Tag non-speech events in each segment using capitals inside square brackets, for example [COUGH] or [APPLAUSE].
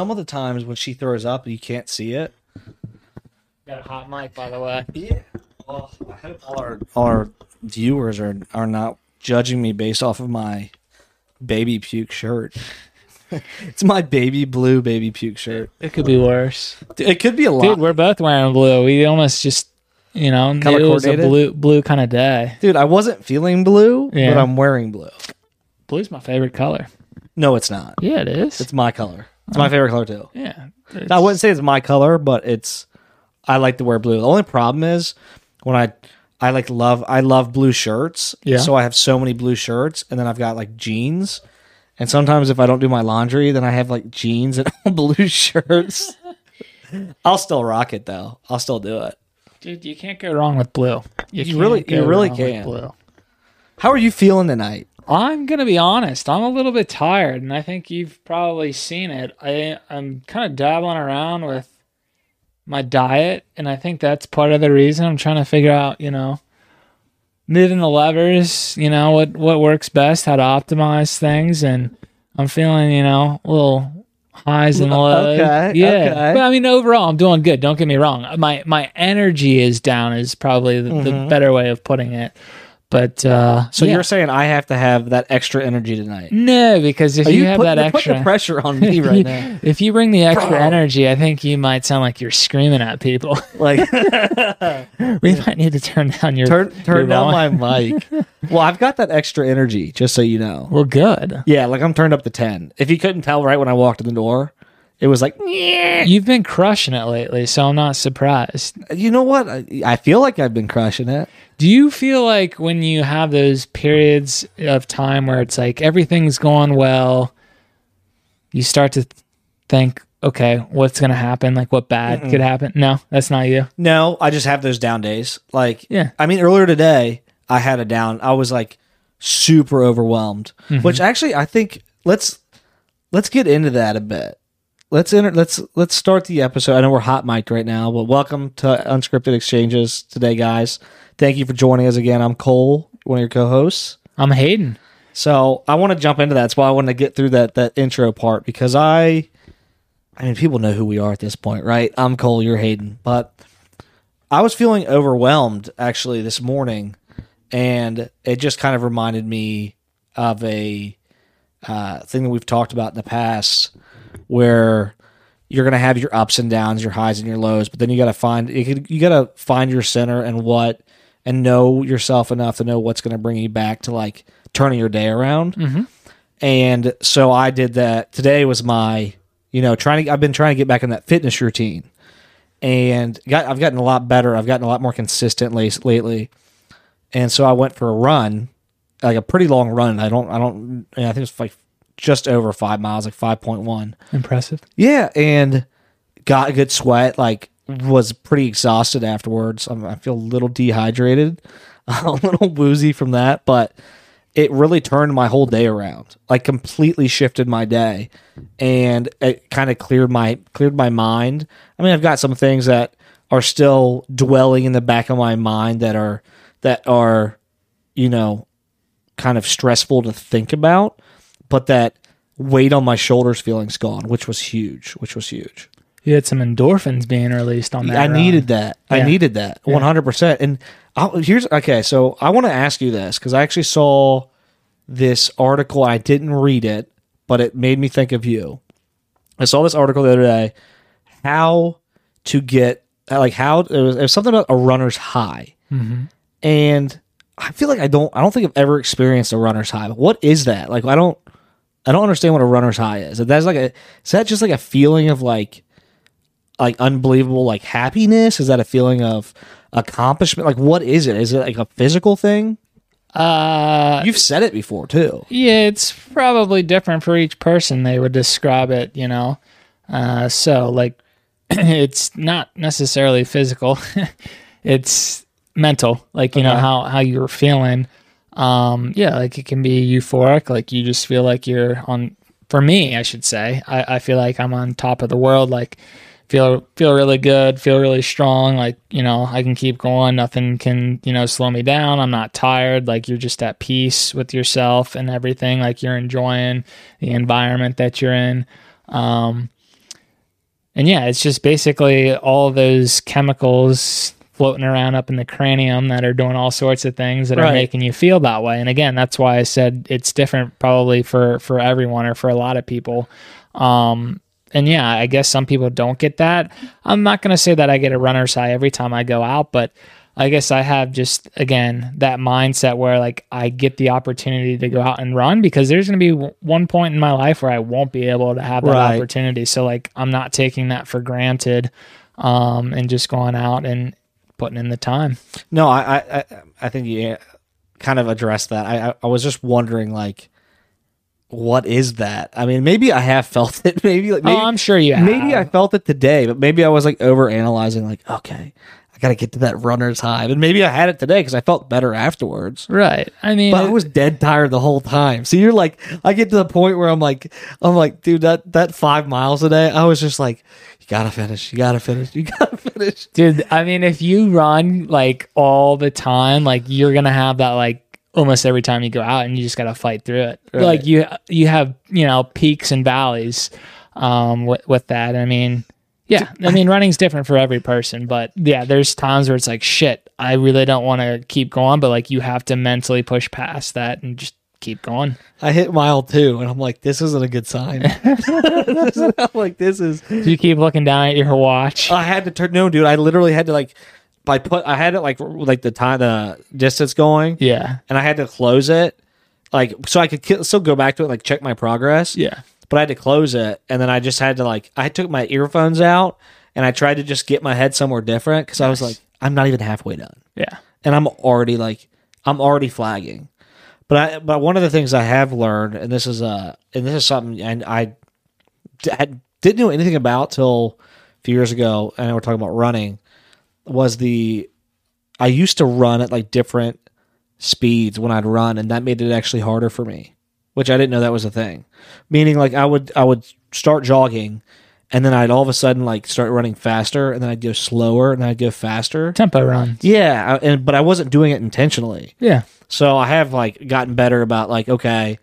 some of the times when she throws up, you can't see it. Got a hot mic, by the way. Yeah. Well, I hope all our, our viewers are are not judging me based off of my baby puke shirt. [LAUGHS] it's my baby blue baby puke shirt. It could be worse. It could be a lot. Dude, we're both wearing blue. We almost just, you know, knew Color it was a blue blue kind of day. Dude, I wasn't feeling blue, Yeah. but I'm wearing blue. Blue's my favorite color. No, it's not. Yeah, it is. It's my color. It's my favorite color too. yeah. I wouldn't say it's my color, but it's I like to wear blue. The only problem is when I I like love I love blue shirts. Yeah. So I have so many blue shirts and then I've got like jeans. And sometimes if I don't do my laundry, then I have like jeans and [LAUGHS] blue shirts. I'll still rock it though. I'll still do it. Dude, you can't go wrong with blue. You can't really- you really with can't. Blue. How are you feeling tonight? I'm gonna be honest. I'm a little bit tired, and I think you've probably seen it. I I'm kind of dabbling around with my diet, and I think that's part of the reason I'm trying to figure out, you know, moving the levers. You know what what works best, how to optimize things, and I'm feeling, you know, a little highs and lows. Okay, yeah. okay. But I mean, overall, I'm doing good. Don't get me wrong. My my energy is down is probably the, the mm-hmm. better way of putting it. But uh. So yeah. you're saying I have to have that extra energy tonight? No, because if Are you, you, have that extra the pressure on me [LAUGHS] right now? if you bring the extra Bro. energy, I think you might sound like you're screaming at people. [LAUGHS] Like [LAUGHS] we might need to turn down your turn your down volume. my mic. Well, I've got that extra energy, just so you know. Well, good. Yeah, like I'm turned up to ten. If you couldn't tell right when I walked in the door, it was like, You've been crushing it lately, so I'm not surprised. you know what? I, I feel like I've been crushing it. Do you feel like when you have those periods of time where it's like everything's going well, you start to think, okay, what's going to happen? Like, what bad could happen? No, that's not you. No, I just have those down days. Like, Yeah. I mean, earlier today I had a down. I was like super overwhelmed. Mm-hmm. Which actually, I think let's let's get into that a bit. Let's enter. Let's let's start the episode. I know we're hot mic'd right now, but welcome to Unscripted Exchanges today, guys. Thank you for joining us again. I'm Cole, one of your co-hosts. I'm Hayden. So I want to jump into that. That's why I want to get through that that intro part because I, I mean, people know who we are at this point, right? I'm Cole, you're Hayden, but I was feeling overwhelmed actually this morning, and it just kind of reminded me of a uh, thing that we've talked about in the past, where you're gonna have your ups and downs, your highs and your lows, but then you gotta find you, gotta find your center and what and know yourself enough to know what's gonna bring you back to like turning your day around. Mm-hmm. And so I did that. Today was my, you know, trying to. I've been trying to get back in that fitness routine, and got I've gotten a lot better. I've gotten a lot more consistent lately, and so I went for a run, like a pretty long run. I don't, I don't, I think it's like just over five miles, like five point one. Impressive. Yeah, and got a good sweat. Like was pretty exhausted afterwards. I'm, I feel a little dehydrated, [LAUGHS] a little woozy from that, but it really turned my whole day around. Like completely shifted my day, and it kind of cleared my cleared my mind. I mean, I've got some things that are still dwelling in the back of my mind that are that are, you know, kind of stressful to think about, but that weight on my shoulders feeling's gone, which was huge, which was huge. You had some endorphins being released on that. I needed that. I needed that 100%. And I'll, here's okay, so I want to ask you this cuz I actually saw this article I didn't read it, but it made me think of you. I saw this article the other day how to get like how it was, it was something about a runner's high. Mm-hmm. And I feel like I don't I don't think I've ever experienced a runner's high. But what is that? Like I don't I don't understand what a runner's high is. That's like a is that just like a feeling of like like unbelievable like happiness? Is that a feeling of accomplishment? Like what is it? Is it like a physical thing? Uh, You've said it before too. yeah, it's probably different for each person. They would describe it, you know. Uh, so like, [CLEARS THROAT] it's not necessarily physical. [LAUGHS] it's mental. Like you know how how you're feeling. Um, yeah, like it can be euphoric. Like you just feel like you're on. For me, I should say, I, I feel like I'm on top of the world. Like feel feel really good, feel really strong. Like you know, I can keep going. Nothing can you know slow me down. I'm not tired. Like you're just at peace with yourself and everything. Like you're enjoying the environment that you're in. Um, and yeah, it's just basically all those chemicals floating around up in the cranium that are doing all sorts of things that are making you feel that way. And again, that's why I said it's different probably for for everyone or for a lot of people. Um and yeah, I guess some people don't get that. I'm not going to say that I get a runner's high every time I go out, but I guess I have just again that mindset where like I get the opportunity to go out and run because there's going to be w- one point in my life where I won't be able to have that Right. opportunity. So like I'm not taking that for granted um and just going out and putting in the time. No, I, I, I, think you kind of addressed that. I, I was just wondering, like, what is that? I mean, maybe I have felt it. [LAUGHS] Maybe, like, maybe, oh, I'm sure you have. maybe I felt it today, but maybe I was like over analyzing. Like, okay, I got to get to that runner's high, and maybe I had it today because I felt better afterwards. right. I mean, But I was dead tired the whole time. So you're like, I get to the point where I'm like, I'm like, dude, that that five miles a day, I was just like, you gotta finish, you gotta finish, you [LAUGHS] gotta finish. Dude, I mean, if you run like all the time, like you're gonna have that like almost every time you go out, and you just gotta fight through it. Right. Like you, you have you know peaks and valleys um, with with that. I mean, yeah, I mean, running's different for every person, but yeah, there's times where it's like, shit, I really don't want to keep going, but like you have to mentally push past that and just keep going. I hit mile two, and I'm like, this isn't a good sign. [LAUGHS] [LAUGHS] I'm like, this is. You keep looking down at your watch. I had to turn. No, dude, I literally had to like, by put, I had it like like the time the distance going, Yeah, and I had to close it, like so I could ki- still go back to it, like check my progress. yeah, but I had to close it, and then I just had to like I took my earphones out and I tried to just get my head somewhere different because I was like I'm not even halfway done, yeah. and I'm already like I'm already flagging. But I but one of the things I have learned, and this is uh and this is something and I, had, didn't know anything about till a few years ago, and we're talking about running, was the I used to run at like different speeds when I'd run, and that made it actually harder for me, which I didn't know that was a thing. Meaning, like I would I would start jogging, and then I'd all of a sudden like start running faster, and then I'd go slower, and then I'd go faster. Tempo runs. Yeah, I- and but I wasn't doing it intentionally. Yeah, So I have like gotten better about like okay,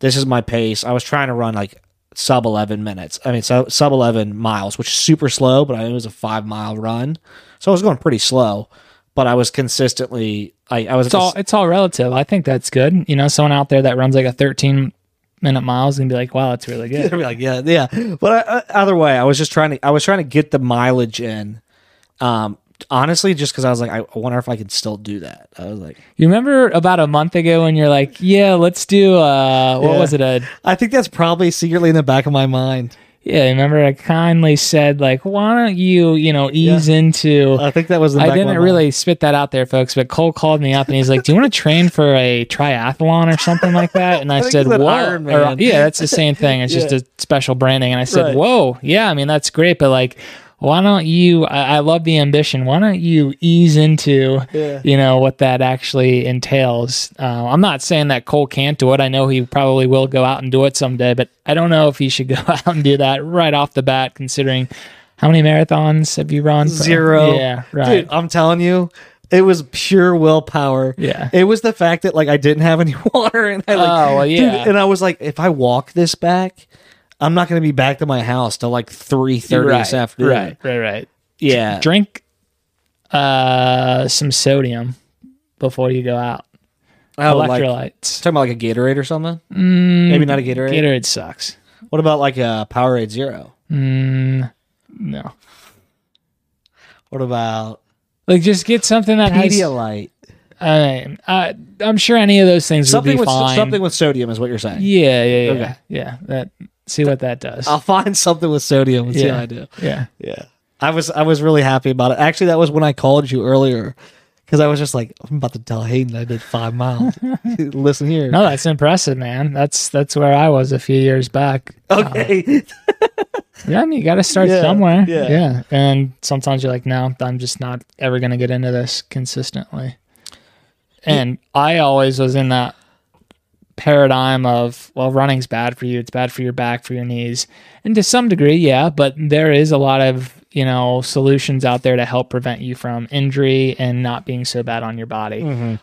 this is my pace. I was trying to run like sub 11 minutes. I mean sub sub 11 miles, which is super slow, but I it was a 5 mile run. So I was going pretty slow, but I was consistently I I was it's all it's all relative. I think that's good. You know, someone out there that runs like a 13 minute miles and be like, "Wow, that's really good." [LAUGHS] Be like, yeah, yeah. But I, I, either way, I was just trying to, I was trying to get the mileage in. Um, honestly, just because I was like, I wonder if I could still do that. I was like, You remember about a month ago when you're like, "Yeah, let's do uh, what Yeah. was it? A I think that's probably secretly in the back of my mind. Yeah." I remember, I kindly said like, "Why don't you, you know, ease into." I think that was. The I didn't really spit that out there, folks, but Cole called me up and he's like, "Do you want to train for a triathlon or something like that?" And I, [LAUGHS] I said, he said "Whoa!" Ironman. Or- yeah, that's the same thing. It's [LAUGHS] just a special branding. And I said, Right. "Whoa, yeah, I mean that's great, but like, why don't you? I, I love the ambition. Why don't you ease into, Yeah. you know, what that actually entails? Uh, I'm not saying that Cole can't do it. I know he probably will go out and do it someday, but I don't know if he should [LAUGHS] go out and do that right off the bat, considering." How many marathons have you run? Zero. Yeah, right. Dude, I'm telling you, it was pure willpower. Yeah. It was the fact that like I didn't have any [LAUGHS] water and I like Oh, well, dude, yeah. and I was like, if I walk this back, I'm not gonna be back to my house till like three thirty right, this afternoon. Right, right, right. Yeah. Drink uh some sodium before you go out. Oh, like, Electrolytes. talking about like a Gatorade or something? Mm, Maybe not a Gatorade. Gatorade sucks. What about like a Powerade Zero? Mm, no. What about Like just get something that has. Pedialyte? I mean, I, I'm sure any of those things Something would be with fine. something with sodium is what you're saying. Yeah, yeah, yeah, Okay. yeah. That see what that does. I'll find something with sodium and see how I do. yeah. Yeah. I was I was really happy about it. Actually, that was when I called you earlier because I was just like, I'm about to tell Hayden I did five miles. [LAUGHS] Listen here. No, that's impressive, man. That's that's where I was a few years back. Okay. [LAUGHS] Yeah, I mean, you got to start Yeah, somewhere. yeah. yeah. And sometimes you're like, no, I'm just not ever going to get into this consistently. And I always was in that paradigm of well running's bad for you it's bad for your back for your knees. And to some degree yeah but there is a lot of you know solutions out there to help prevent you from injury and not being so bad on your body.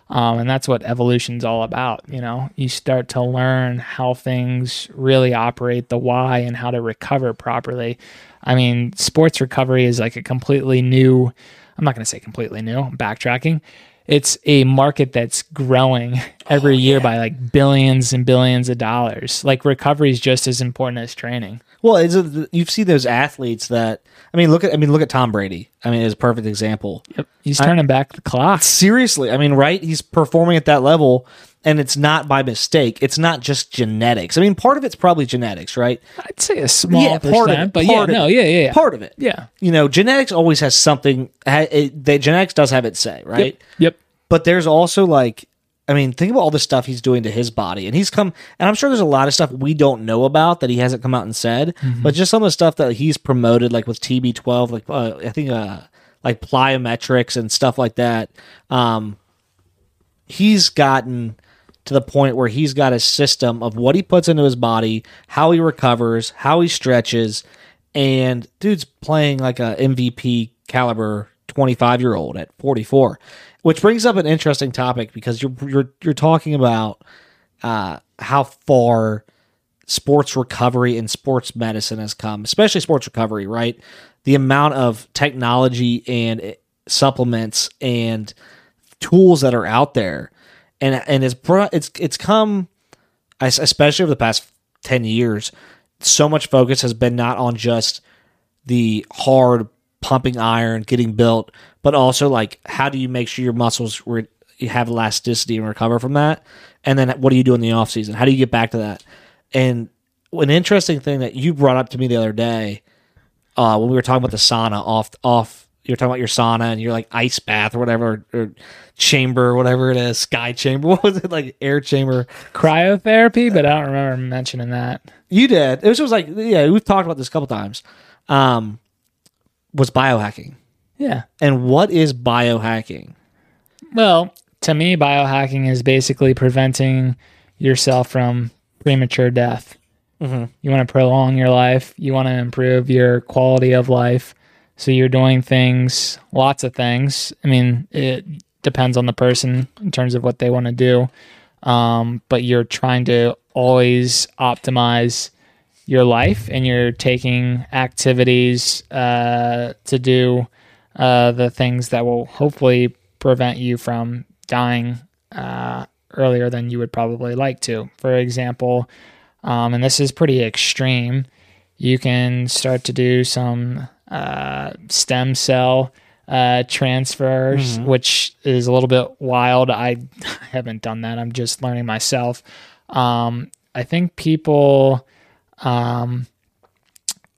Um, and that's what evolution's all about you know. You start to learn how things really operate the why and how to recover properly. I mean sports recovery is like a completely new i'm not going to say completely new I'm backtracking. It's a market that's growing [LAUGHS] every oh, year by like billions and billions of dollars like recovery is just as important as training Well, it's a, you see those athletes that I mean, look at I mean, look at Tom Brady. I mean, is a perfect example. Yep. He's turning back the clock. Seriously, I mean, right? He's performing at that level, and it's not by mistake. It's not just genetics. I mean, part of it's probably genetics, right? I'd say a small Yeah, percent, part of it, but yeah, of no, it. yeah, yeah, yeah. Part of it. yeah. You know, genetics always has something. ha- It, the genetics does have its say, right? Yep. Yep. But there's also like, I mean, think about all the stuff he's doing to his body, and he's come, and I'm sure there's a lot of stuff we don't know about that he hasn't come out and said. But just some of the stuff that he's promoted, like with TB12, like uh, I think, uh, like plyometrics and stuff like that. Um, he's gotten to the point where he's got a system of what he puts into his body, how he recovers, how he stretches, and dude's playing like a MVP caliber 25 year old at 44, which brings up an interesting topic because you're you're you're talking about uh, how far sports recovery and sports medicine has come, especially sports recovery, right? The amount of technology and eh, supplements and tools that are out there, and and it's brought it's it's come, especially over the past ten years. So much focus has been not on just the hard pumping iron getting built, but also like how do you make sure your muscles re- have elasticity and recover from that, and then what do you do in the off season? How do you get back to that? And an interesting thing that you brought up to me the other day uh, when we were talking about the sauna off off. You were talking about your sauna and your like ice bath or whatever or chamber or whatever it is, sky chamber. [LAUGHS] What was it like air chamber? Cryotherapy, but I don't remember mentioning that. You did. It was just like yeah, we've talked about this a couple times. Um, was biohacking Yeah. and what is biohacking? Well, to me, biohacking is basically preventing yourself from premature death. Mhm. You want to prolong your life, you want to improve your quality of life. So you're doing things, lots of things. I mean, it depends on the person in terms of what they want to do. Um, but you're trying to always optimize your life and you're taking activities uh, to do uh, the things that will hopefully prevent you from dying uh, earlier than you would probably like to. For example, um, and this is pretty extreme, you can start to do some uh, stem cell uh, transfers, which is a little bit wild. [LAUGHS] I haven't done that. I'm just learning myself. Um, I think people um,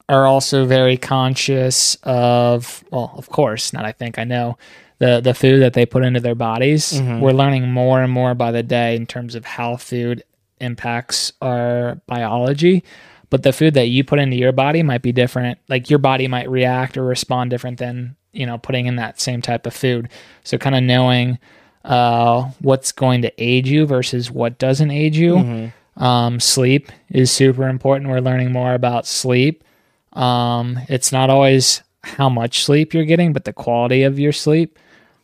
are also very conscious of, well, of course, not I think, I know, the, the food that they put into their bodies. We're learning more and more by the day in terms of how food impacts our biology. But the food that you put into your body might be different. Like your body might react or respond different than, you know, putting in that same type of food. So kind of knowing uh, what's going to aid you versus what doesn't aid you. Um, sleep is super important. We're learning more about sleep. Um, it's not always how much sleep you're getting, but the quality of your sleep,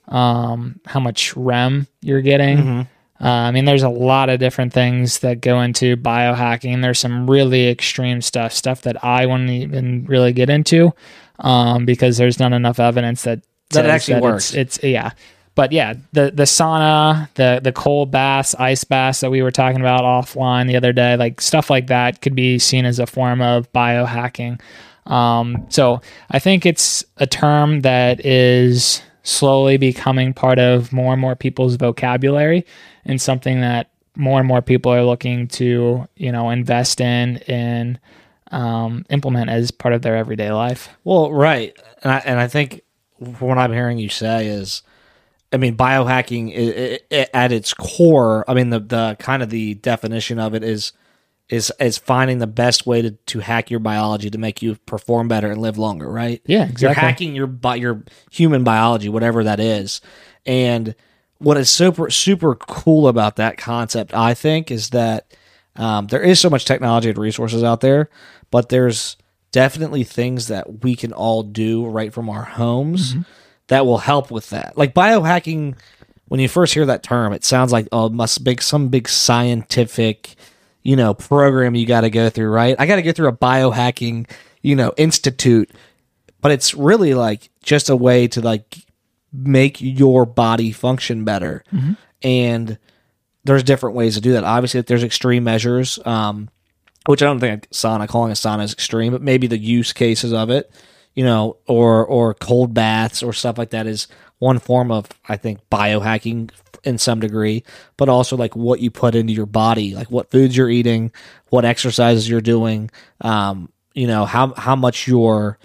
um, how much REM you're getting. Uh, I mean, there's a lot of different things that go into biohacking. There's some really extreme stuff, stuff that I wouldn't even really get into um, because there's not enough evidence that That actually it's- works. It's, yeah, but yeah, the the sauna, the the cold baths, ice baths that we were talking about offline the other day, like stuff like that, could be seen as a form of biohacking. Um, so I think it's a term that is slowly becoming part of more and more people's vocabulary and something that more and more people are looking to, you know, invest in and um, implement as part of their everyday life. Well, right, and I, and I think what I'm hearing you say is, I mean, biohacking i i at its core. I mean, the the kind of the definition of it is is is finding the best way to, to hack your biology to make you perform better and live longer. Right? Yeah, You're hacking your your human biology, whatever that is, and what is super super cool about that concept, I think, is that um, there is so much technology and resources out there, but there's definitely things that we can all do right from our homes that will help with that. Like biohacking, when you first hear that term, it sounds like oh, must be some big scientific, you know, program you got to go through, right? I got to go through a biohacking, you know, institute, but it's really like just a way to like make your body function better. And there's different ways to do that. Obviously, there's extreme measures, um, which I don't think sauna calling a sauna is extreme, but maybe the use cases of it, you know, or or cold baths or stuff like that is one form of I think biohacking in some degree, but also like what you put into your body, like what foods you're eating, what exercises you're doing, um, you know, how how much you're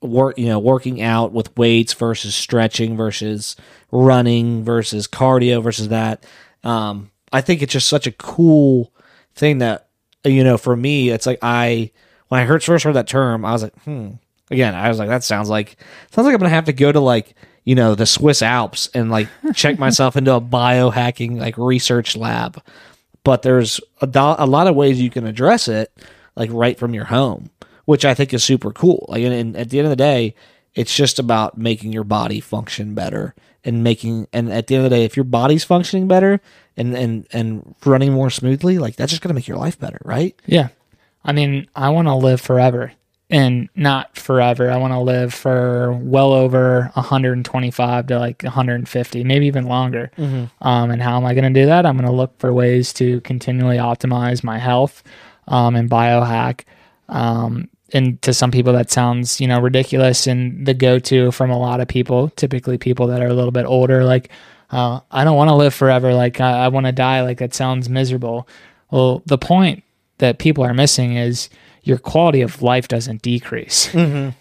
work you know working out with weights versus stretching versus running versus cardio versus that. Um i think it's just such a cool thing that you know for me it's like i when i heard first heard that term i was like hmm again i was like that sounds like sounds like i'm gonna have to go to like you know the swiss alps and like check [LAUGHS] myself into a biohacking like research lab. But there's a, do- a lot of ways you can address it like right from your home which i think is super cool. Like and, and at the end of the day it's just about making your body function better and making and at the end of the day if your body's functioning better and and and running more smoothly like that's just to make your life better right? Yeah. I mean, I want to live forever and not forever. I want to live for well over 125 to like 150, maybe even longer. Um, and how am I going to do that? I'm going to look for ways to continually optimize my health um, and biohack. Um, and to some people, that sounds, you know, ridiculous and the go to from a lot of people, typically people that are a little bit older, like, uh, I don't want to live forever. Like, I, I want to die. Like, that sounds miserable. Well, the point that people are missing is your quality of life doesn't decrease.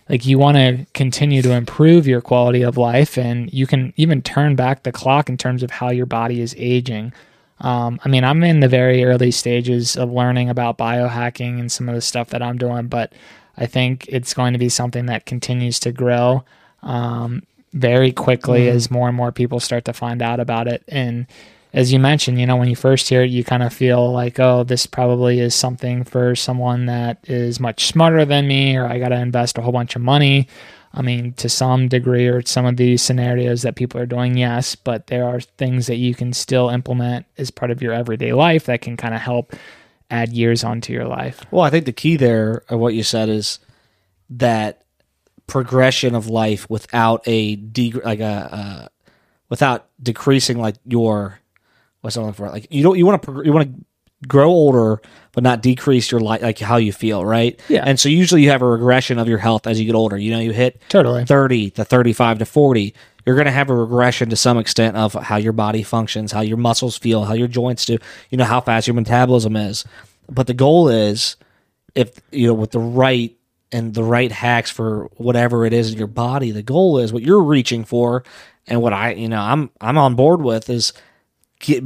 Like you want to continue to improve your quality of life, and you can even turn back the clock in terms of how your body is aging. Um, I mean, I'm in the very early stages of learning about biohacking and some of the stuff that I'm doing, but I think it's going to be something that continues to grow um, very quickly as more and more people start to find out about it. And as you mentioned, you know, when you first hear it, you kind of feel like, oh, this probably is something for someone that is much smarter than me, or I got to invest a whole bunch of money. I mean, to some degree, or some of these scenarios that people are doing, yes, but there are things that you can still implement as part of your everyday life that can kind of help add years onto your life. Well, I think the key there of what you said is that progression of life without a de- like a uh, without decreasing like your what's on for like you don't you want to you want to grow older but not decrease your life like how you feel right Yeah. and so usually you have a regression of your health as you get older you know you hit Totally. 30 to 35 to 40 you're going to have a regression to some extent of how your body functions how your muscles feel how your joints do you know how fast your metabolism is but the goal is if you know with the right and the right hacks for whatever it is in your body the goal is what you're reaching for and what i you know i'm i'm on board with is get,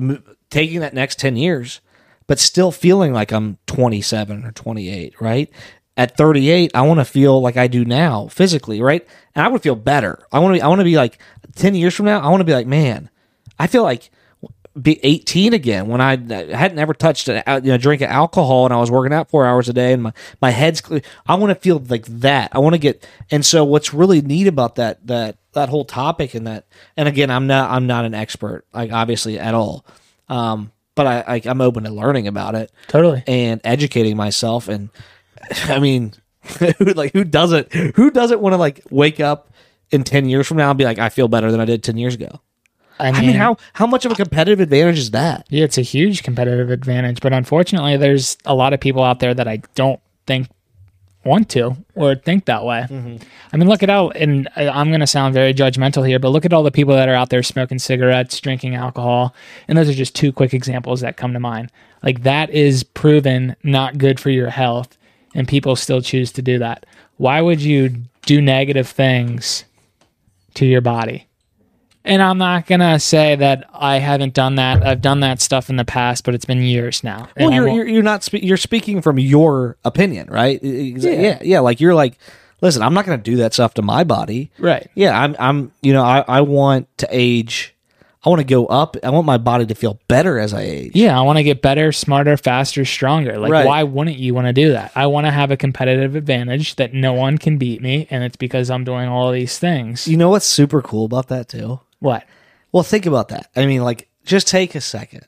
taking that next 10 years but still feeling like i'm 27 or 28 right? At 38 i want to feel like i do now physically right? And i would feel better. I want to i want to be like 10 years from now i want to be like man i feel like be 18 again when I, I hadn't ever touched a you know drink of alcohol and I was working out four hours a day and my my head's clear. I want to feel like that. I want to get and so what's really neat about that that that whole topic and that and again I'm not I'm not an expert like obviously at all, um, but I, I I'm open to learning about it Totally. and educating myself and [LAUGHS] I mean [LAUGHS] like who doesn't who doesn't want to like wake up in 10 years from now and be like I feel better than I did 10 years ago. I mean, I mean, how how much of a competitive advantage is that? Yeah, it's a huge competitive advantage, but unfortunately, there's a lot of people out there that I don't think want to or think that way. Mm-hmm. I mean, look at all, and I'm going to sound very judgmental here, but look at all the people that are out there smoking cigarettes, drinking alcohol, and those are just two quick examples that come to mind. Like that is proven not good for your health, and people still choose to do that. Why would you do negative things to your body? And I'm not gonna say that I haven't done that. I've done that stuff in the past, but it's been years now. Well, you're, you're you're not spe- you're speaking from your opinion, right? Exa- Yeah. yeah, Like you're like, listen, I'm not going to do that stuff to my body. right. Yeah, I'm I'm you know I I want to age. I want to go up. I want my body to feel better as I age. Yeah, I want to get better, smarter, faster, stronger. Like, Right. why wouldn't you want to do that? I want to have a competitive advantage that no one can beat me, and it's because I'm doing all these things. You know what's super cool about that too? What? Well, think about that. I mean, like, just take a second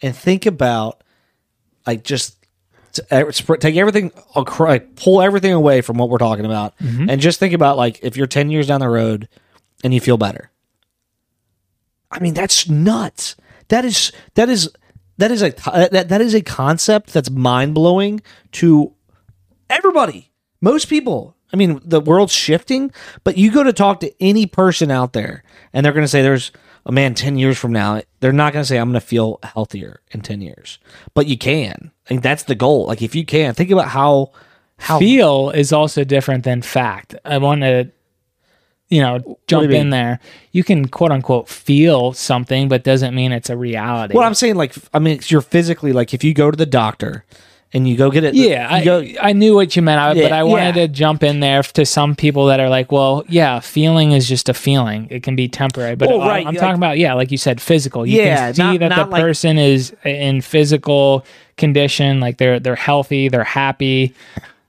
and think about, like, just take everything, acro- like, pull everything away from what we're talking about, mm-hmm. and just think about, like, if you're 10 years down the road and you feel better. I mean, that's nuts. That is, that is, that is a, uh, that, that is a concept that's mind blowing to everybody, most people. I mean, the world's shifting, but you go to talk to any person out there, and they're going to say, "There's a man ten years from now." They're not going to say, "I'm going to feel healthier in ten years," but you can. I that's the goal. Like, if you can, think about how how Feel is also different than fact. I want to, you know, jump mean? in there. You can quote unquote feel something, but doesn't mean it's a reality. Well, I'm saying, like, I mean, you're physically like, if you go to the doctor and you go get it, Yeah, you go, I, I knew what you meant, I, Yeah, but I wanted yeah. to jump in there to some people that are like, well, yeah, feeling is just a feeling. It can be temporary, but Well, I- right, I'm like- talking about, yeah, like you said, physical. You Yeah, can see not- that not the like- person is in physical condition, like they're they're healthy, they're happy.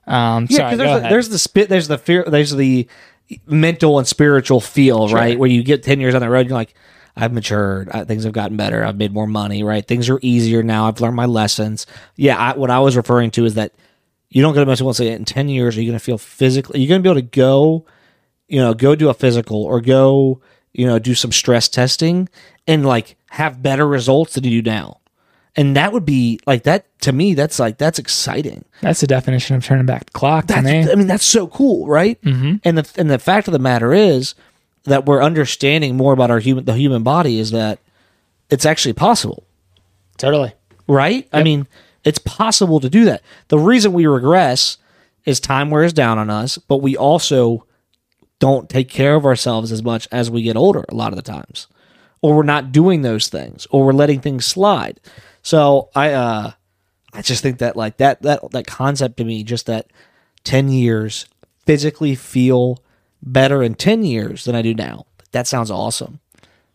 Um, Yeah, sorry, because there's, the, there's the spit, there's the fear, there's the mental and spiritual feel, right? Where you get ten years on the road, you're like, I've matured, I, things have gotten better, I've made more money, right? Things are easier now. I've learned my lessons. Yeah, I, what I was referring to is that you don't most people and say in ten years are you going to feel physically? You're going to be able to go, you know, go do a physical or go, you know, do some stress testing and like have better results than you do now. And that would be like that to me. That's like that's exciting. That's the definition of turning back the clock to That's, me. I mean, that's so cool, right? Mm-hmm. And the and the fact of the matter is that we're understanding more about our human the human body is that it's actually possible, Totally. right? I mean, it's possible to do that. The reason we regress is time wears down on us, but we also don't take care of ourselves as much as we get older a lot of the times. Or we're not doing those things or we're letting things slide. So I uh I just think that like that that that concept to me just that 10 years physically feel better in 10 years than I do now. That sounds awesome.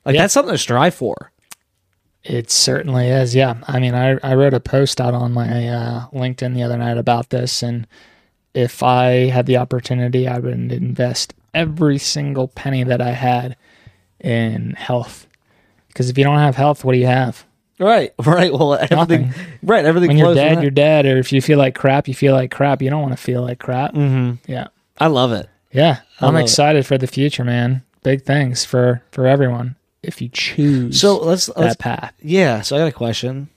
Like Yeah. that's something to strive for. It certainly is. Yeah. I mean, I, I wrote a post out on my uh, LinkedIn the other night about this. And if I had the opportunity, I would invest every single penny that I had in health. Because if you don't have health, what do you have? Right. [LAUGHS] Right. Well, everything Nothing. right, everything When you're dead, you're dead. Or if you feel like crap, you feel like crap. You don't want to feel like crap. Mm-hmm. Yeah. I love it. Yeah. I'm love it. excited for the future, man. Big things for, for everyone if you choose So let's let's that path. Yeah, so I got a question.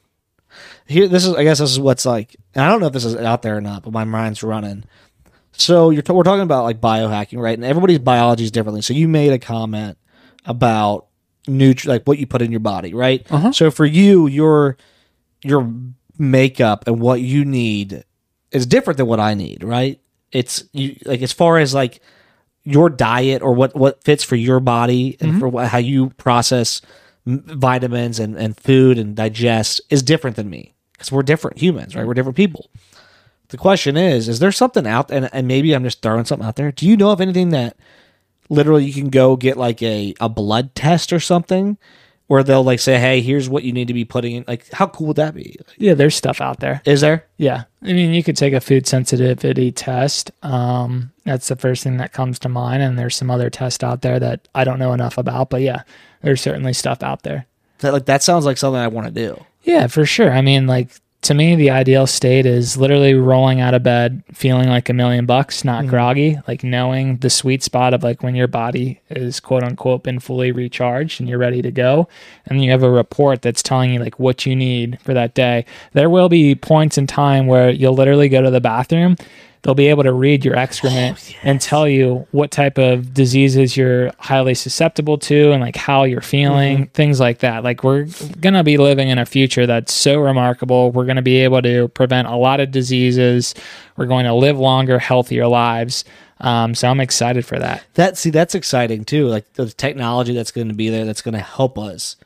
Here, this is. I guess this is what's like. And I don't know if this is out there or not, but my mind's running. So you're t- we're talking about like biohacking, right? And everybody's biology is differently. So you made a comment about nutri like what you put in your body, right? Uh-huh. So for you, your your makeup and what you need is different than what I need, right? It's you like as far as like your diet or what what fits for your body and mm-hmm. for what, how you process vitamins and, and food and digest is different than me. Because we're different humans right? We're different people. The question is is there something out and, and maybe i'm just throwing something out there. Do you know of anything that literally you can go get like a, a blood test or something where they'll like say hey here's what you need to be putting in like how cool would that be? Yeah, there's stuff out there. is there? Yeah. I mean, you could take a food sensitivity test. Um, that's the first thing that comes to mind. And there's some other tests out there that I don't know enough about. But yeah, there's certainly stuff out there. that like that sounds like something i want to do Yeah, for sure. I mean, like, to me, the ideal state is literally rolling out of bed, feeling like a million bucks, not mm-hmm. groggy, like knowing the sweet spot of like when your body is quote unquote been fully recharged and you're ready to go. And you have a report that's telling you like what you need for that day. There will be points in time where you'll literally go to the bathroom. They'll be able to read your excrement and tell you what type of diseases you're highly susceptible to and like how you're feeling, things like that. Like we're going to be living in a future that's so remarkable. We're going to be able to prevent a lot of diseases. We're going to live longer, healthier lives. Um, so I'm excited for that. That see, that's exciting too. Like the technology that's going to be there, that's going to help us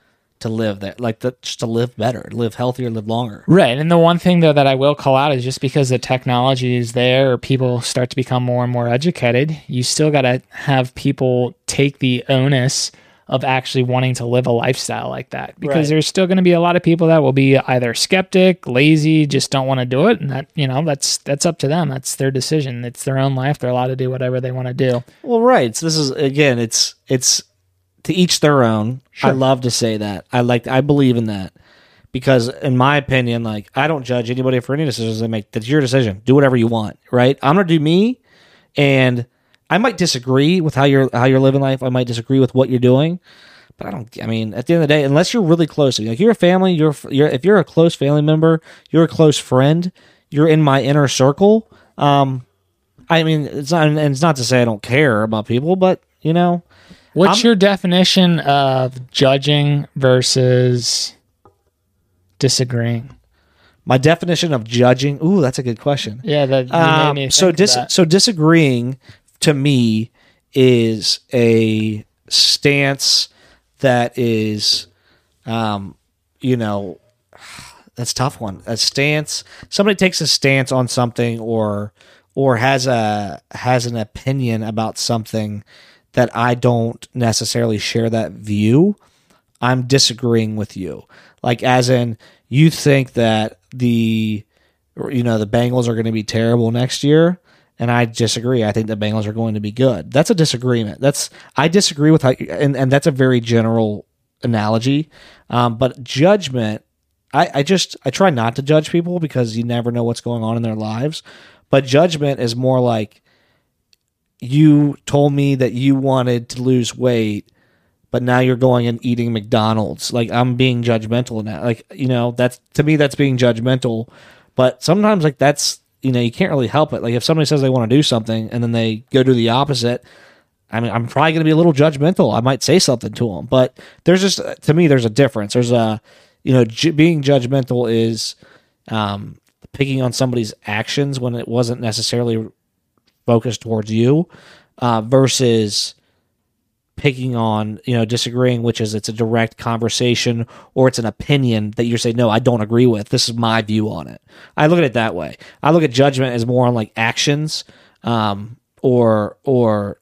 to live that, like the, just to live better, live healthier, live longer. Right. And the one thing though that I will call out is just because the technology is there or people start to become more and more educated, you still got to have people take the onus of actually wanting to live a lifestyle like that because Right. there's still going to be a lot of people that will be either skeptic, lazy, just don't want to do it and that, you know, that's that's up to them. That's their decision. It's their own life. They're allowed to do whatever they want to do. Well, right. So this is again, it's it's to each their own. I love to say that. I like. I believe in that because, in my opinion, like I don't judge anybody for any decisions they make. That's your decision. Do whatever you want. Right. I'm gonna do me, and I might disagree with how you're how you're living life. I might disagree with what you're doing. But I don't. I mean, at the end of the day, unless you're really close, like you're a family, you're, you're if you're a close family member, you're a close friend, you're in my inner circle. Um, I mean, it's not, and it's not to say I don't care about people, but you know, What's I'm- your definition of judging versus disagreeing? my definition of judging. Ooh, that's a good question. Yeah, that Um, so dis- so disagreeing to me is a stance that is, um, you know, [SIGHS] that's a tough one. A stance. Somebody takes a stance on something, or or has a has an opinion about something that I don't necessarily share that view. I'm disagreeing with you. Like as in you think that the you know the Bengals are going to be terrible next year and I disagree. I think the Bengals are going to be good. That's a disagreement. That's I disagree with how and and that's a very general analogy. Um, but judgment I, I just I try not to judge people because you never know what's going on in their lives. But judgment is more like you told me that you wanted to lose weight, but now you're going and eating McDonald's. Like I'm being judgmental that. Like, you know, that's to me that's being judgmental. But sometimes like that's you know, you can't really help it. Like if somebody says they want to do something and then they go do the opposite, I mean, I'm probably going to be a little judgmental. I might say something to them, but there's just to me, there's a difference. There's a, you know, ju- being judgmental is um, picking on somebody's actions when it wasn't necessarily focused towards you, uh, versus picking on, you know, disagreeing, which is it's a direct conversation or it's an opinion that you're saying, no, I don't agree with. This is my view on it. I look at it that way. I look at judgment as more on like actions, um, or or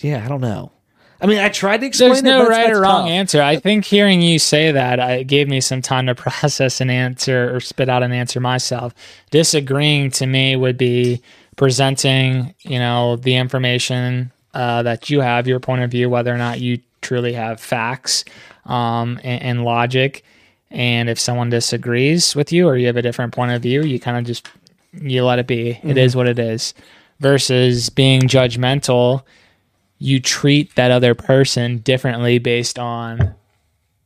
yeah, I don't know. I mean, I tried to explain There's no right or wrong tough. answer. I think hearing you say that I it gave me some time to [LAUGHS] process an answer or spit out an answer myself. Disagreeing to me would be presenting, you know, the information uh, that you have, your point of view, whether or not you truly have facts um, and, and logic. And if someone disagrees with you or you have a different point of view, you kind of just you let it be. It is what it is. Versus being judgmental you treat that other person differently based on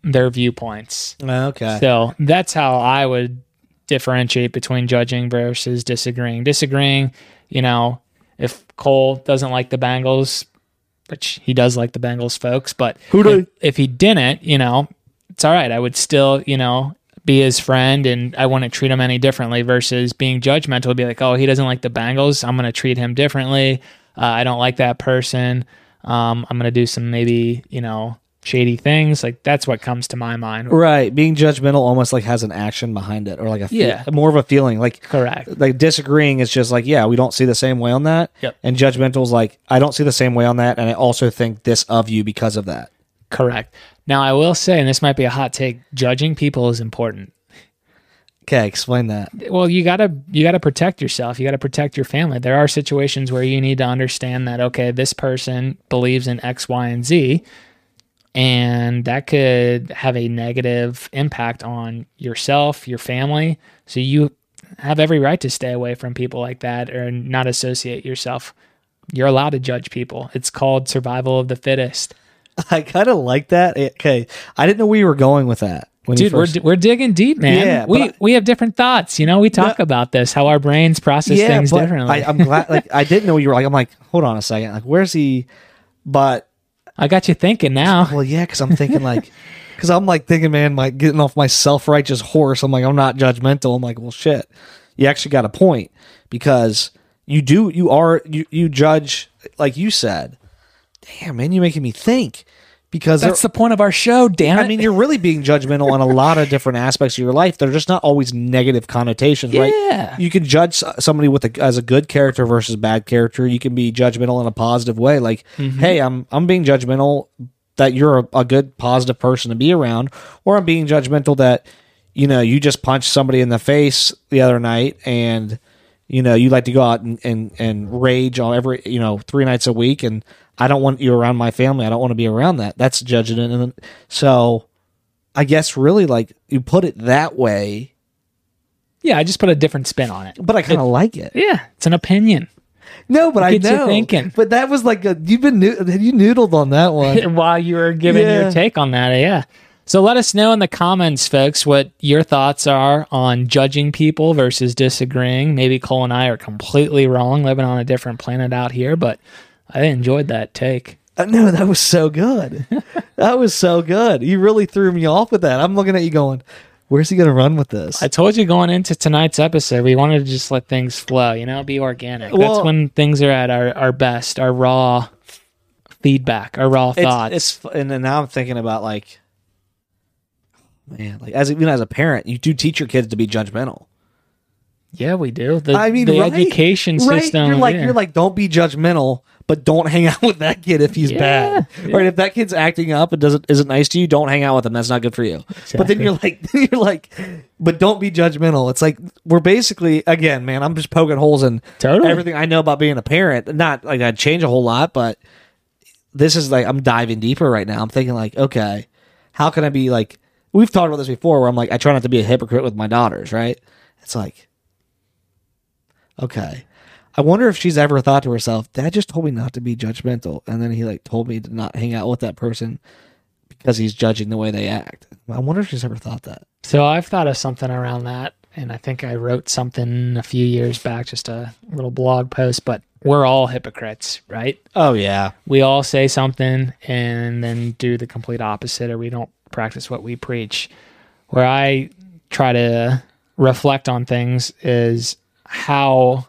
their viewpoints. Okay. So that's how I would differentiate between judging versus disagreeing. Disagreeing, you know, if Cole doesn't like the Bengals, which he does like the Bengals folks, but Who do- if, if he didn't, you know, it's all right. I would still, you know, be his friend and I wouldn't treat him any differently versus being judgmental be like, oh, he doesn't like the Bengals. I'm going to treat him differently. Uh, I don't like that person. Um, I'm going to do some maybe, you know, shady things. Like that's what comes to my mind. Right, being judgmental almost like has an action behind it, or like a fe- Yeah. more of a feeling. Like Correct. like disagreeing is just like yeah, we don't see the same way on that. Yep. And judgmental is like I don't see the same way on that, and I also think this of you because of that. Correct. Now, I will say, and this might be a hot take, judging people is important. Okay, explain that. Well, you gotta you gotta protect yourself. You gotta protect your family. There are situations where you need to understand that okay, this person believes in X, Y, and Z, and that could have a negative impact on yourself, your family. So you have every right to stay away from people like that or not associate yourself. You're allowed to judge people. It's called survival of the fittest. [LAUGHS] I kind of like that. Okay, I didn't know where you were going with that. Dude, we're, we're digging deep, man. Yeah, we I- we have different thoughts. You know, we talk about this, how our brains process things but differently. I, I'm glad. Like I didn't know you were like. I'm like, hold on a second. Like, where's he? But I got you thinking now. well, yeah, because I'm thinking like, [LAUGHS] because I'm like thinking, man, like getting off my self righteous horse. I'm like, I'm not judgmental. I'm like, well, shit. You actually got a point because you do. You are. You you judge like you said. Damn, man, you're making me think because That's the point of our show, damn it. I mean, you're really being judgmental on a lot of different aspects of your life. They're just not always negative connotations, right? Yeah. You can judge somebody with a, as a good character versus bad character. You can be judgmental in a positive way, like, Mm-hmm. "Hey, I'm I'm being judgmental. that you're a, a good positive person to be around, or I'm being judgmental that you know you just punched somebody in the face the other night and you know you like to go out and and, and rage all every you know three nights a week and I don't want you around my family. I don't want to be around that. That's judging it. And so I guess really like you put it that way, Yeah, I just put a different spin on it. but I kind of like it. Yeah, it's an opinion. No, but I know. thinking. But that was like a you've been you noodled on that one. [LAUGHS] While you were giving Yeah. your take on that, yeah. So let us know in the comments, folks, what your thoughts are on judging people versus disagreeing. Maybe Cole and I are completely wrong, living on a different planet out here, but I enjoyed that take. Uh, no, that was so good. [LAUGHS] that was so good. You really threw me off with that. I'm looking at you going, "Where's he going to run with this?" I told you going into tonight's episode, we wanted to just let things flow, you know, be organic. Well- That's when things are at our, our best, our raw feedback, our raw it's, thoughts. it's and then now I'm thinking about like, man, like as even as a parent, you do teach your kids to be judgmental. Yeah, we do. The, I mean, the right? education Right? system. You're like yeah. you're like, don't be judgmental, but don't hang out [LAUGHS] with that kid if he's Yeah, bad. Right? If that kid's acting up and doesn't isn't nice to you, don't hang out with him. That's not good for you. But then you're like [LAUGHS] you're like, but don't be judgmental. It's like we're basically again, man. I'm just poking holes in Totally. everything I know about being a parent. Not like I'd change a whole lot, but this is like I'm diving deeper right now. I'm thinking like, okay, how can I be like? We've talked about this before, where I'm like, I try not to be a hypocrite with my daughters. Right? It's like, okay. I wonder if she's ever thought to herself, Dad just told me not to be judgmental, and then he like told me to not hang out with that person because he's judging the way they act. I wonder if she's ever thought that. So I've thought of something around that, and I think I wrote something a few years back, just a little blog post. But we're all hypocrites, right? Oh yeah, We all say something and then do the complete opposite, or we don't practice what we preach. Where I try to reflect on things is how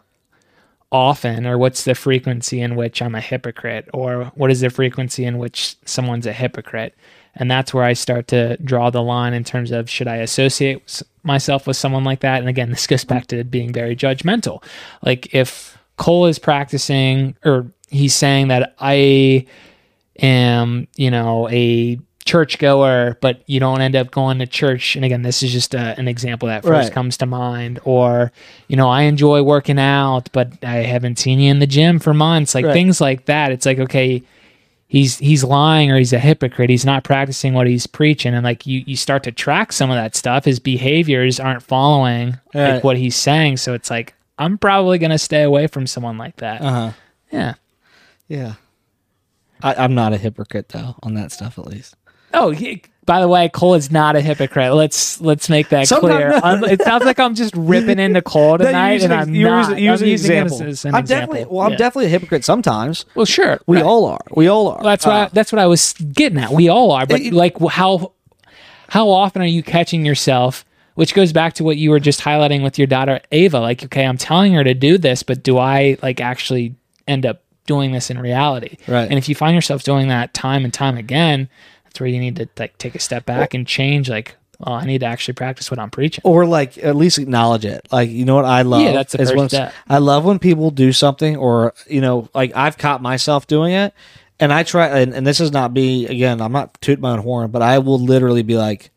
often or what's the frequency in which I'm a hypocrite or what is the frequency in which someone's a hypocrite? And that's where I start to draw the line in terms of should I associate myself with someone like that? And again this goes back to being very judgmental. Like if Cole is practicing or he's saying that I am you know a churchgoer but you don't end up going to church. And again this is just a, an example that first Right. comes to mind. Or you know i enjoy working out but i haven't seen you in the gym for months. Like Right. things like that. It's like okay he's he's lying or he's a hypocrite. He's not practicing what he's preaching. And like you you start to track some of that stuff. His behaviors aren't following Right. like what he's saying. So it's like i'm probably going to stay away from someone like that. Uh huh, yeah. Yeah. I, I'm not a hypocrite though on that stuff at least. Oh, he, by the way, Cole is not a hypocrite. Let's let's make that Sometimes- clear. I'm- it sounds like I'm just ripping into Cole [LAUGHS] No, tonight, and ex- I'm you're not. I'm using example. as, as an I'm example. definitely well. I'm Yeah. definitely a hypocrite sometimes. well, sure. We right. all are. We all are. That's what I, Uh, that's what I was getting at. We all are, but It- like how how often are you catching yourself? Which goes back to what you were just highlighting with your daughter Ava. Like, okay, I'm telling her to do this, but do I like actually end up doing this in reality? Right. And if you find yourself doing that time and time again, that's where you need to like take a step back and change. Like, oh, I need to actually practice what I'm preaching. or like at least acknowledge it. Like you know what I love. Yeah, that's the first when- step. I love when people do something, or you know, like I've caught myself doing it, and I try. And, and this is not me again. I'm not toot my own horn, but I will literally be like,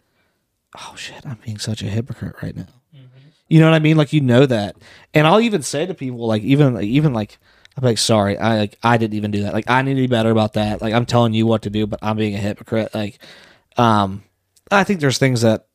"Oh shit, I'm being such a hypocrite right now." Mm-hmm. You know what I mean? Like you know that, and I'll even say to people, like even like, even like. I'm like, sorry, I like I didn't even do that. Like I need to be better about that. Like I'm telling you what to do, but I'm being a hypocrite. Like, um, I think there's things that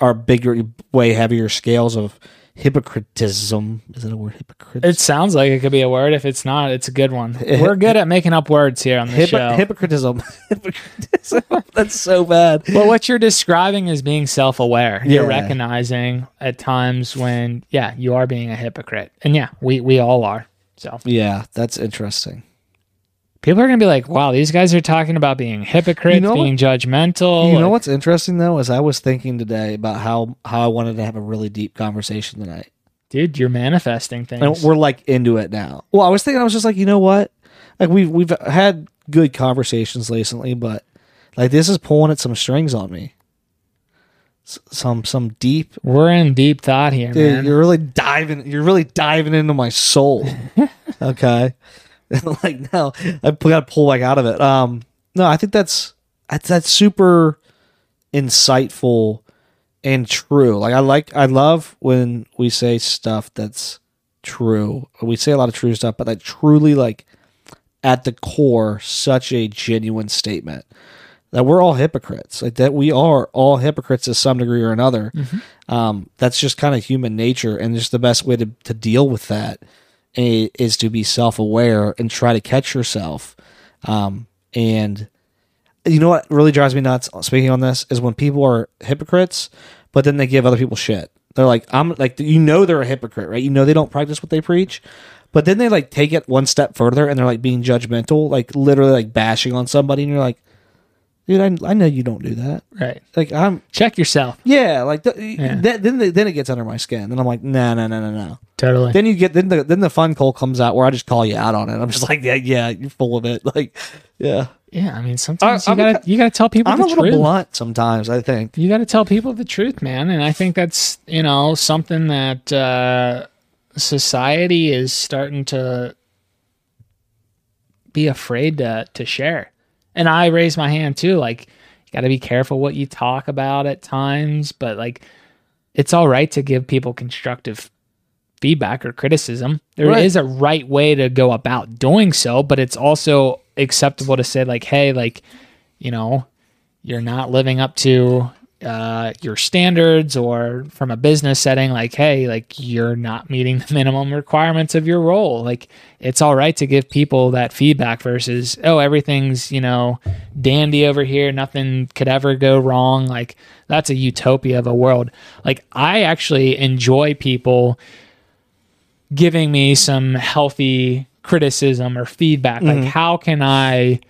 are bigger, way heavier scales of hypocritism. Is it a word? Hypocrite. It sounds like it could be a word. If it's not, it's a good one. [LAUGHS] We're good at making up words here on the show. hypocritism. [LAUGHS] hypocritism. [LAUGHS] That's so bad. But what you're describing is being self aware. You're recognizing at times when, yeah, you are being a hypocrite. And yeah, we, we all are. So Yeah, that's interesting. people are going to be like, wow, these guys are talking about being hypocrites, You know being judgmental. You know what's interesting though is I was thinking today about how how I wanted to have a really deep conversation tonight. Dude, you're manifesting And things. we're like into it now. Well, I was thinking I was just like, you know what? Like we've we've had good conversations recently, but like this is pulling at some strings on me. Some some deep We're in deep thought here, Dude, man. you're really diving. You're really diving into my soul. [LAUGHS] okay, [LAUGHS] like now I got to pull back out of it. Um, no, I think that's that's that's super insightful and true. Like I like I love when we say stuff that's true. We say a lot of true stuff, but that truly like at the core such a genuine statement that we're all hypocrites. Like that we are all hypocrites to some degree or another. Um, that's just kind of human nature, and just the best way to to deal with that is to be self aware and try to catch yourself. Um, and you know what really drives me nuts speaking on this is when people are hypocrites but then they give other people shit they're like i'm like you know they're a hypocrite right you know they don't practice what they preach but then they like take it one step further and they're like being judgmental like literally like bashing on somebody and you're like dude i, I know you don't do that Right. like i'm Check yourself. yeah like the, Yeah. that, then then it gets under my skin and i'm like no no no no no Totally. then you get then the then the fun Cole comes out where i just call you out on it i'm just [LAUGHS] like yeah yeah you're full of it [LAUGHS] like yeah yeah. I mean, sometimes I- you gotta you gotta tell people i'm the a little truth. blunt sometimes i think you got to tell people the truth, man. And I think that's, you know, something that uh, society is starting to be afraid to, to share. And I raise my hand too. Like, you got to be careful what you talk about at times, but like, it's all right to give people constructive feedback or criticism. There is Right. a right way to go about doing so, but it's also acceptable to say, like, hey, like, you know, you're not living up to uh, your standards or from a business setting like hey like you're not meeting the [LAUGHS] minimum requirements of your role. Like it's all right to give people that feedback versus oh everything's you know dandy over here. Nothing could ever go wrong. Like that's a utopia of a world. Like i actually enjoy people giving me some healthy criticism or feedback. Like how can i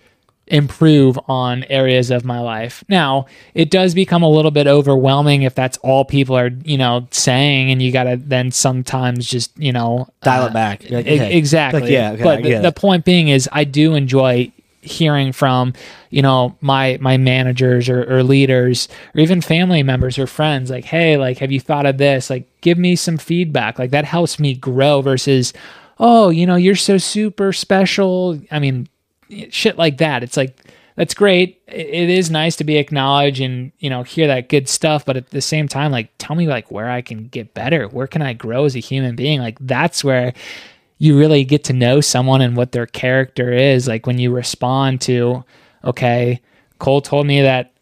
improve on areas of my life. Now, it does become a little bit overwhelming if that's all people are, you know, saying and you got to then sometimes just, you know, dial uh, it back Like, hey. Exactly. Like, yeah, okay, but the, the point being is I do enjoy hearing from, you know, my my managers or, or leaders or even family members or friends like, hey, like have you thought of this? Like give me some feedback. Like that helps me grow versus oh, you know, you're so super special. I mean, shit like that. It's like that's great. It is nice to be acknowledged and you know hear that good stuff, but at the same time, like tell me like where I can get better. Where can I grow as a human being? Like that's where you really get to know someone and what their character is. Like when you respond to, okay, Cole told me that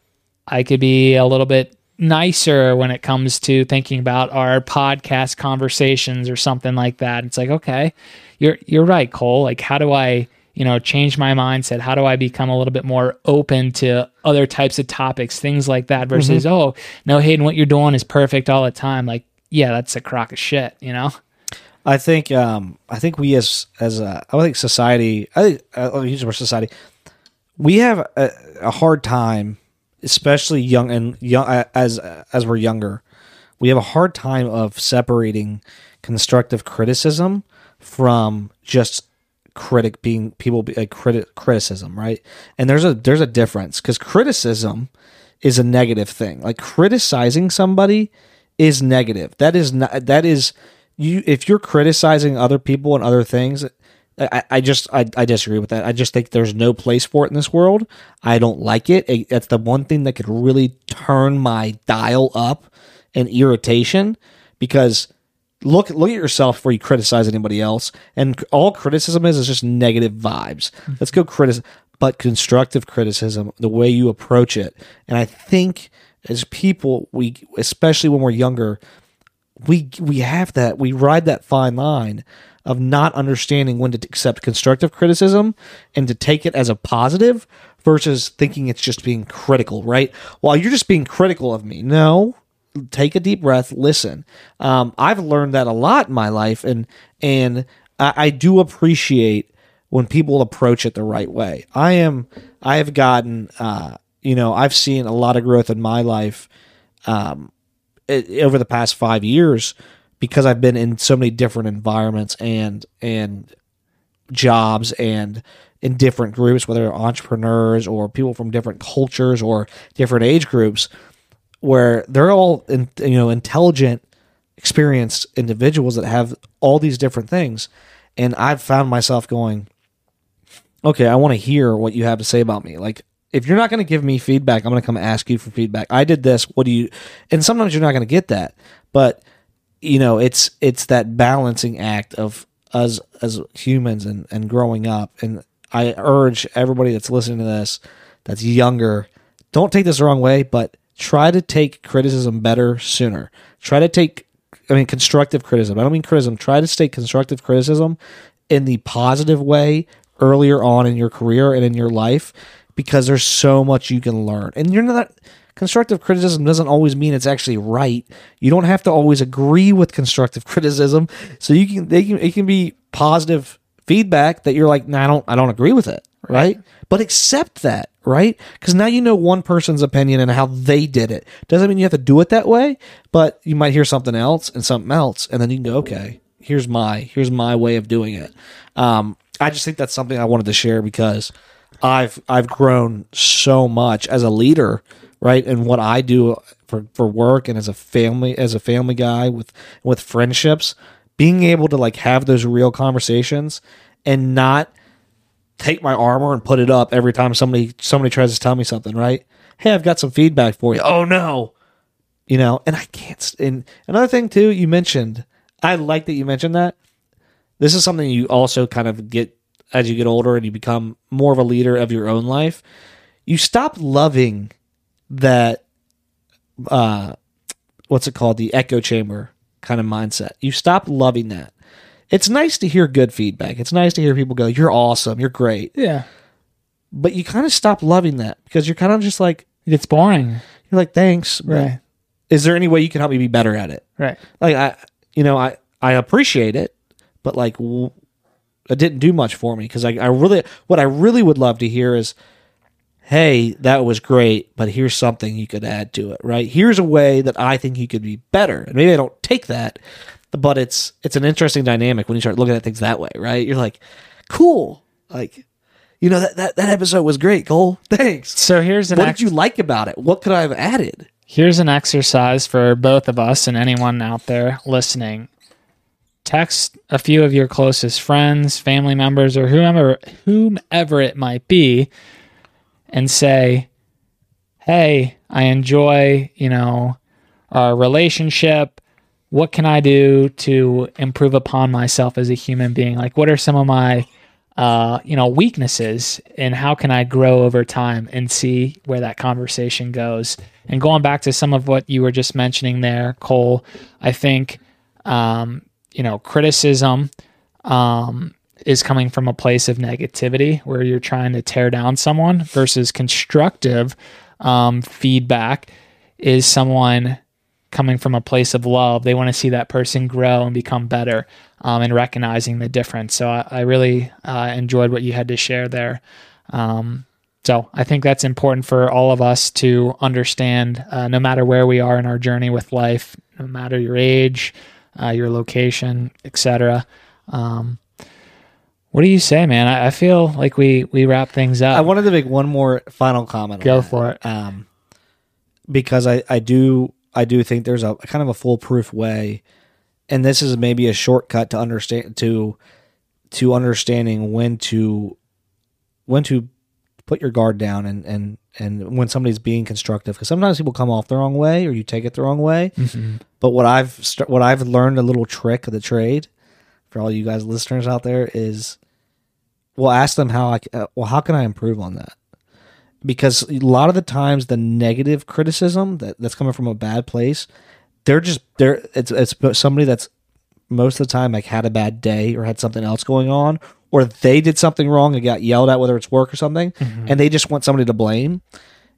I could be a little bit nicer when it comes to thinking about our podcast conversations or something like that. It's like, okay, you're you're right, Cole. Like how do I, you know, change my mindset? How do I become a little bit more open to other types of topics, things like that versus, oh, no, Hayden, what you're doing is perfect all the time. Like, yeah, that's a crock of shit, you know? I think um, I think we as as a I think society I think uh, I'll use the word society we have a, a hard time, especially young and young uh, as as we're younger, we have a hard time of separating constructive criticism from just critic being people be like criti- criticism, right? And there's a there's a difference because criticism is a negative thing. Like criticizing somebody is negative. That is not that is you if you're criticizing other people and other things I, I just I, I disagree with that. I just think there's no place for it in this world. I don't like it. it. That's the one thing that could really turn my dial up and irritation because look look at yourself before you criticize anybody else. And all criticism is is just negative vibes. Mm-hmm. Let's go criticize, but constructive criticism, the way you approach it. And I think as people, we especially when we're younger, we we have that we ride that fine line of not understanding when to accept constructive criticism and to take it as a positive versus thinking it's just being critical right well you're just being critical of me no take a deep breath listen. Um, i've learned that a lot in my life and and I, I do appreciate when people approach it the right way. I am i have gotten uh, you know i've seen a lot of growth in my life it- over the past five years because I've been in so many different environments and and jobs and in different groups, whether entrepreneurs or people from different cultures or different age groups, where they're all in, you know intelligent, experienced individuals that have all these different things, and I've found myself going, okay, I want to hear what you have to say about me. Like if you're not going to give me feedback, I'm going to come ask you for feedback. I did this. What do you? And sometimes you're not going to get that, but you know, it's it's that balancing act of us as humans and and growing up. And I urge everybody that's listening to this, that's younger, don't take this the wrong way, but try to take criticism better sooner. Try to take, I mean, constructive criticism. I don't mean criticism. Try to take constructive criticism in the positive way earlier on in your career and in your life because there's so much you can learn. And you're not constructive criticism doesn't always mean it's actually right. You don't have to always agree with constructive [LAUGHS] criticism. So you can they can it can be positive feedback that you're like, nah, I don't I don't agree with it, right? right? But accept that, right? Because now you know one person's opinion and how they did it. Doesn't mean you have to do it that way, but you might hear something else and something else, and then you can go, okay, here's my here's my way of doing it. Um, I just think that's something I wanted to share because I've I've grown so much as a leader, right? And what I do for, for work and as a family as a family guy with with friendships, being able to like have those real conversations and not take my armor and put it up every time somebody somebody tries to tell me something, right? Hey, I've got some feedback for you. Oh no. You know, and I can't and another thing too, you mentioned I like that you mentioned that. This is something you also kind of get as you get older and you become more of a leader of your own life. You stop loving that uh what's it called? The echo chamber kind of mindset. You stop loving that. It's nice to hear good feedback. It's nice to hear people go, "You're awesome. You're great." Yeah. But you kind of stop loving that because you're kind of just like It's boring. you're like, "Thanks." but Right. Is there any way you can help me be better at it? Right. Like I you know, I I appreciate it, but like w- it didn't do much for me because I, I really what I really would love to hear is hey that was great but here's something you could add to it right here's a way that i think you could be better and maybe i don't take that but it's it's an interesting dynamic when you start looking at things that way right? You're like cool. Like you know that that, that episode was great cole. [LAUGHS] Thanks. So here's an what ex- did you like about it? What could i have added? Here's an exercise for both of us and anyone out there listening. Text a few of your closest friends, family members, or whomever whomever it might be, and say, "Hey, I enjoy you know our relationship. What can I do to improve upon myself as a human being? Like, what are some of my uh, you know, weaknesses and how can I grow over time and see where that conversation goes. And going back to some of what you were just mentioning there, Cole, I think, um, you know, criticism um, is coming from a place of negativity where you're trying to tear down someone versus constructive um, feedback is someone coming from a place of love. They want to see that person grow and become better um, and recognizing the difference. So I, I really uh, enjoyed what you had to share there. Um, so I think that's important for all of us to understand, uh, no matter where we are in our journey with life, no matter your age, uh, your location, etc. Um, what do you say, man? I, I feel like we we wrap things up. i wanted to make one more final comment Go that. for it. um, because I, I do I do think there's a kind of a foolproof way, and this is maybe a shortcut to understand to to understanding when to when to put your guard down and and and when somebody's being constructive because sometimes people come off the wrong way or you take it the wrong way. But what I've st- what I've learned a little trick of the trade for all you guys listeners out there is, well, ask them how I uh, well how can I improve on that because a lot of the times the negative criticism that, that's coming from a bad place they're just they're it's it's somebody that's most of the time like had a bad day or had something else going on or they did something wrong and got yelled at whether it's work or something mm-hmm. and they just want somebody to blame.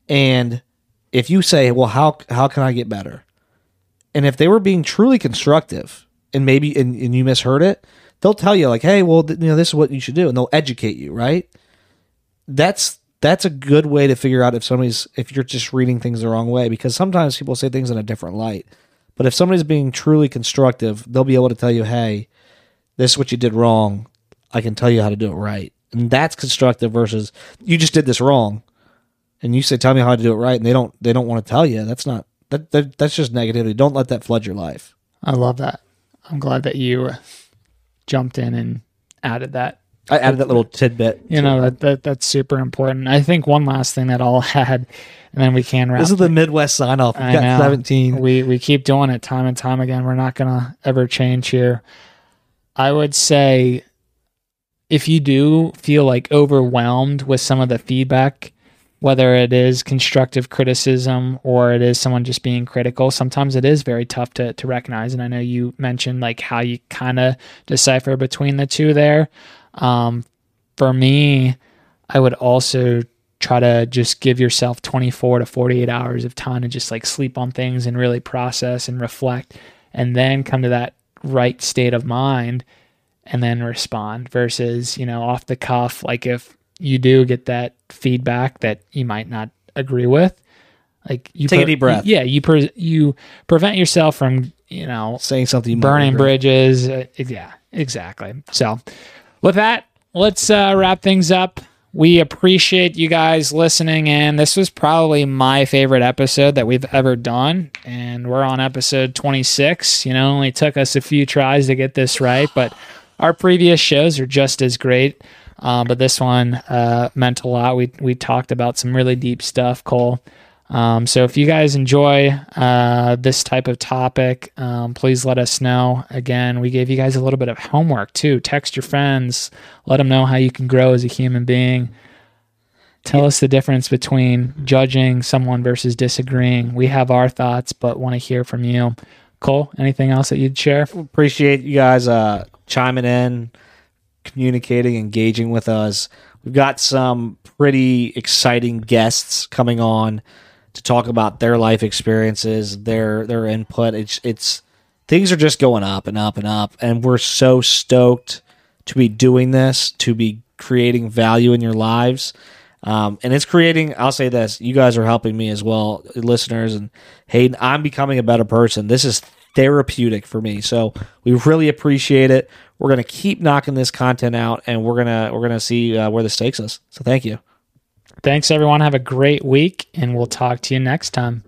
And if you say well how how can i get better? And if they were being truly constructive and maybe and, and you misheard it they'll tell you like hey well th- you know this is what you should do and they'll educate you right? That's that's a good way to figure out if somebody's if you're just reading things the wrong way because sometimes people say things in a different light. But if somebody's being truly constructive they'll be able to tell you hey this is what you did wrong. I can tell you how to do it right. And that's constructive versus you just did this wrong and you say tell me how to do it right and they don't they don't want to tell you. That's not that, that that's just negativity don't let that flood your life. I love that. I'm glad that you jumped in and added that. I added that little tidbit. You know that, that that's super important. I think one last thing that I'll [LAUGHS] add, and then we can wrap. This is the Midwest sign off. I know. 17. We we keep doing it time and time again. We're not gonna ever change here. I would say if you do feel like overwhelmed with some of the feedback, whether it is constructive criticism or it is someone just being critical, sometimes it is very tough to to recognize. And I know you mentioned like how you kind of decipher between the two there. Um, for me, I would also try to just give yourself 24 to 48 hours of time to just like sleep on things and really process and reflect and then come to that right state of mind and then respond versus you know off the cuff like if you do get that feedback that you might not agree with like you Take a deep breath. yeah you pre- you prevent yourself from you know Saying something burning bridges. Uh, yeah, exactly. So, with that, let's uh, wrap things up. We appreciate you guys listening, and this was probably my favorite episode that we've ever done. And we're on episode 26. You know, only took us a few tries to get this right, but our previous shows are just as great. Uh, but this one uh, meant a lot. We we talked about some really deep stuff, Cole. Um, so if you guys enjoy uh, this type of topic, um, please let us know. Again, we gave you guys a little bit of homework too. Text your friends, let them know how you can grow as a human being. Tell us the difference between judging someone versus disagreeing. We have our thoughts, but want to hear from you. Cole, anything else that you'd share? appreciate you guys uh, chiming in, communicating, engaging with us. We've got some pretty exciting guests coming on to talk about their life experiences, their their input. It's it's things are just going up and up and up, and we're so stoked to be doing this, to be creating value in your lives. Um, and it's creating, I'll say this, you guys are helping me as well, listeners. And Hayden, I'm becoming a better person. This is therapeutic for me. So we really appreciate it. We're going to keep knocking this content out and we're going to, we're going to see uh, where this takes us. So thank you. Thanks, everyone. Have a great week, and we'll talk to you next time.